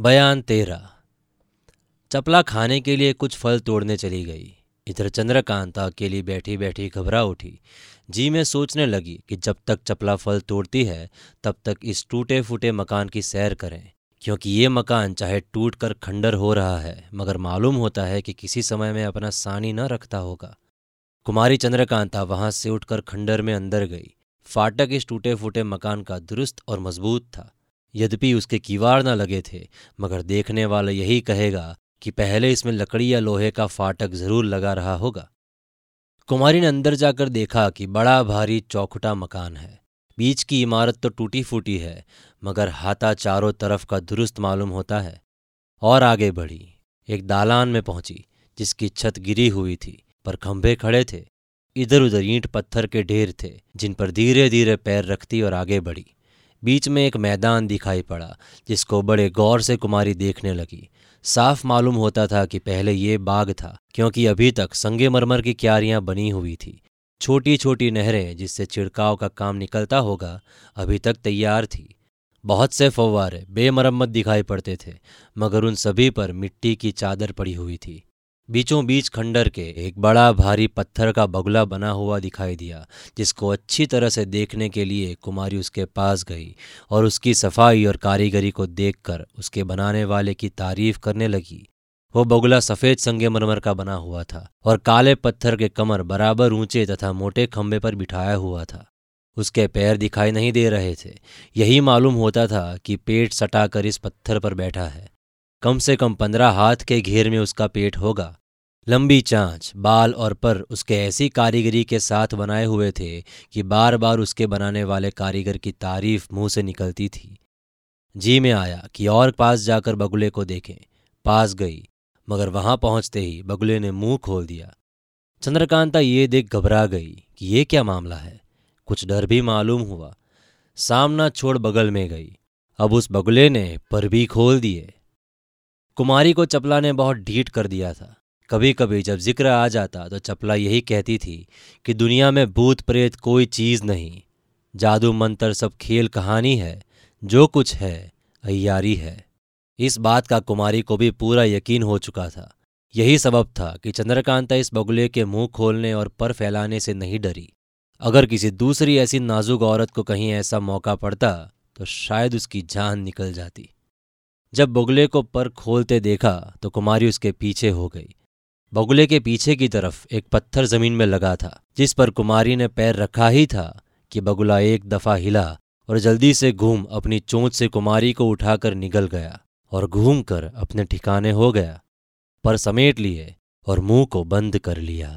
बयान तेरह। चपला खाने के लिए कुछ फल तोड़ने चली गई। इधर चंद्रकांता अकेली बैठी बैठी घबरा उठी। जी में सोचने लगी कि जब तक चपला फल तोड़ती है, तब तक इस टूटे फूटे मकान की सैर करें। क्योंकि ये मकान चाहे टूट कर खंडर हो रहा है, मगर मालूम होता है कि किसी समय में अपना सानी न रखता होगा। कुमारी चंद्रकांता वहाँ से उठकर खंडर में अंदर गई। फाटक इस टूटे फूटे मकान का दुरुस्त और मज़बूत था। यद्यपि उसके कीवाड़ न लगे थे, मगर देखने वाला यही कहेगा कि पहले इसमें लकड़ी या लोहे का फाटक ज़रूर लगा रहा होगा। कुमारी ने अंदर जाकर देखा कि बड़ा भारी चौखुटा मकान है। बीच की इमारत तो टूटी फूटी है, मगर हाथा चारों तरफ़ का दुरुस्त मालूम होता है। और आगे बढ़ी, एक दालान में पहुँची, जिसकी छत गिरी हुई थी, पर खंभे खड़े थे। इधर उधर ईंट पत्थर के ढेर थे, जिन पर धीरे धीरे पैर रखती और आगे बढ़ी। बीच में एक मैदान दिखाई पड़ा, जिसको बड़े गौर से कुमारी देखने लगी। साफ़ मालूम होता था कि पहले ये बाग था, क्योंकि अभी तक संगे मरमर की क्यारियाँ बनी हुई थी। छोटी छोटी नहरें, जिससे छिड़काव का काम निकलता होगा, अभी तक तैयार थी। बहुत से फव्वारे बेमरम्मत दिखाई पड़ते थे, मगर उन सभी पर मिट्टी की चादर पड़ी हुई थी। बीचों बीच खंडर के एक बड़ा भारी पत्थर का बगुला बना हुआ दिखाई दिया, जिसको अच्छी तरह से देखने के लिए कुमारी उसके पास गई और उसकी सफ़ाई और कारीगरी को देखकर उसके बनाने वाले की तारीफ़ करने लगी। वो बगुला सफ़ेद संगमरमर का बना हुआ था और काले पत्थर के कमर बराबर ऊँचे तथा मोटे खंभे पर बिठाया हुआ था। उसके पैर दिखाई नहीं दे रहे थे। यही मालूम होता था कि पेट सटाकर इस पत्थर पर बैठा है। कम से कम पंद्रह हाथ के घेर में उसका पेट होगा। लंबी चांच, बाल और पर उसके ऐसी कारीगरी के साथ बनाए हुए थे कि बार बार उसके बनाने वाले कारीगर की तारीफ़ मुँह से निकलती थी। जी में आया कि और पास जाकर बगुले को देखें। पास गई, मगर वहाँ पहुँचते ही बगुले ने मुँह खोल दिया। चंद्रकांता ये देख घबरा गई कि ये क्या मामला है? कुछ डर भी मालूम हुआ। सामना छोड़ बगल में गई। अब उस बगुले ने पर भी खोल दिए। कुमारी को चपला ने बहुत ढीठ कर दिया था। कभी कभी जब ज़िक्र आ जाता तो चपला यही कहती थी कि दुनिया में भूत प्रेत कोई चीज़ नहीं। जादू मंत्र सब खेल कहानी है। जो कुछ है अयारी है। इस बात का कुमारी को भी पूरा यकीन हो चुका था। यही सबब था कि चंद्रकांता इस बगुले के मुँह खोलने और पर फैलाने से नहीं डरी। अगर किसी दूसरी ऐसी नाजुक औरत को कहीं ऐसा मौका पड़ता तो शायद उसकी जान निकल जाती। जब बगुले को पर खोलते देखा तो कुमारी उसके पीछे हो गई। बगुले के पीछे की तरफ़ एक पत्थर ज़मीन में लगा था, जिस पर कुमारी ने पैर रखा ही था कि बगुला एक दफ़ा हिला और जल्दी से घूम अपनी चोंच से कुमारी को उठाकर निगल गया और घूम कर अपने ठिकाने हो गया, पर समेट लिए और मुँह को बंद कर लिया।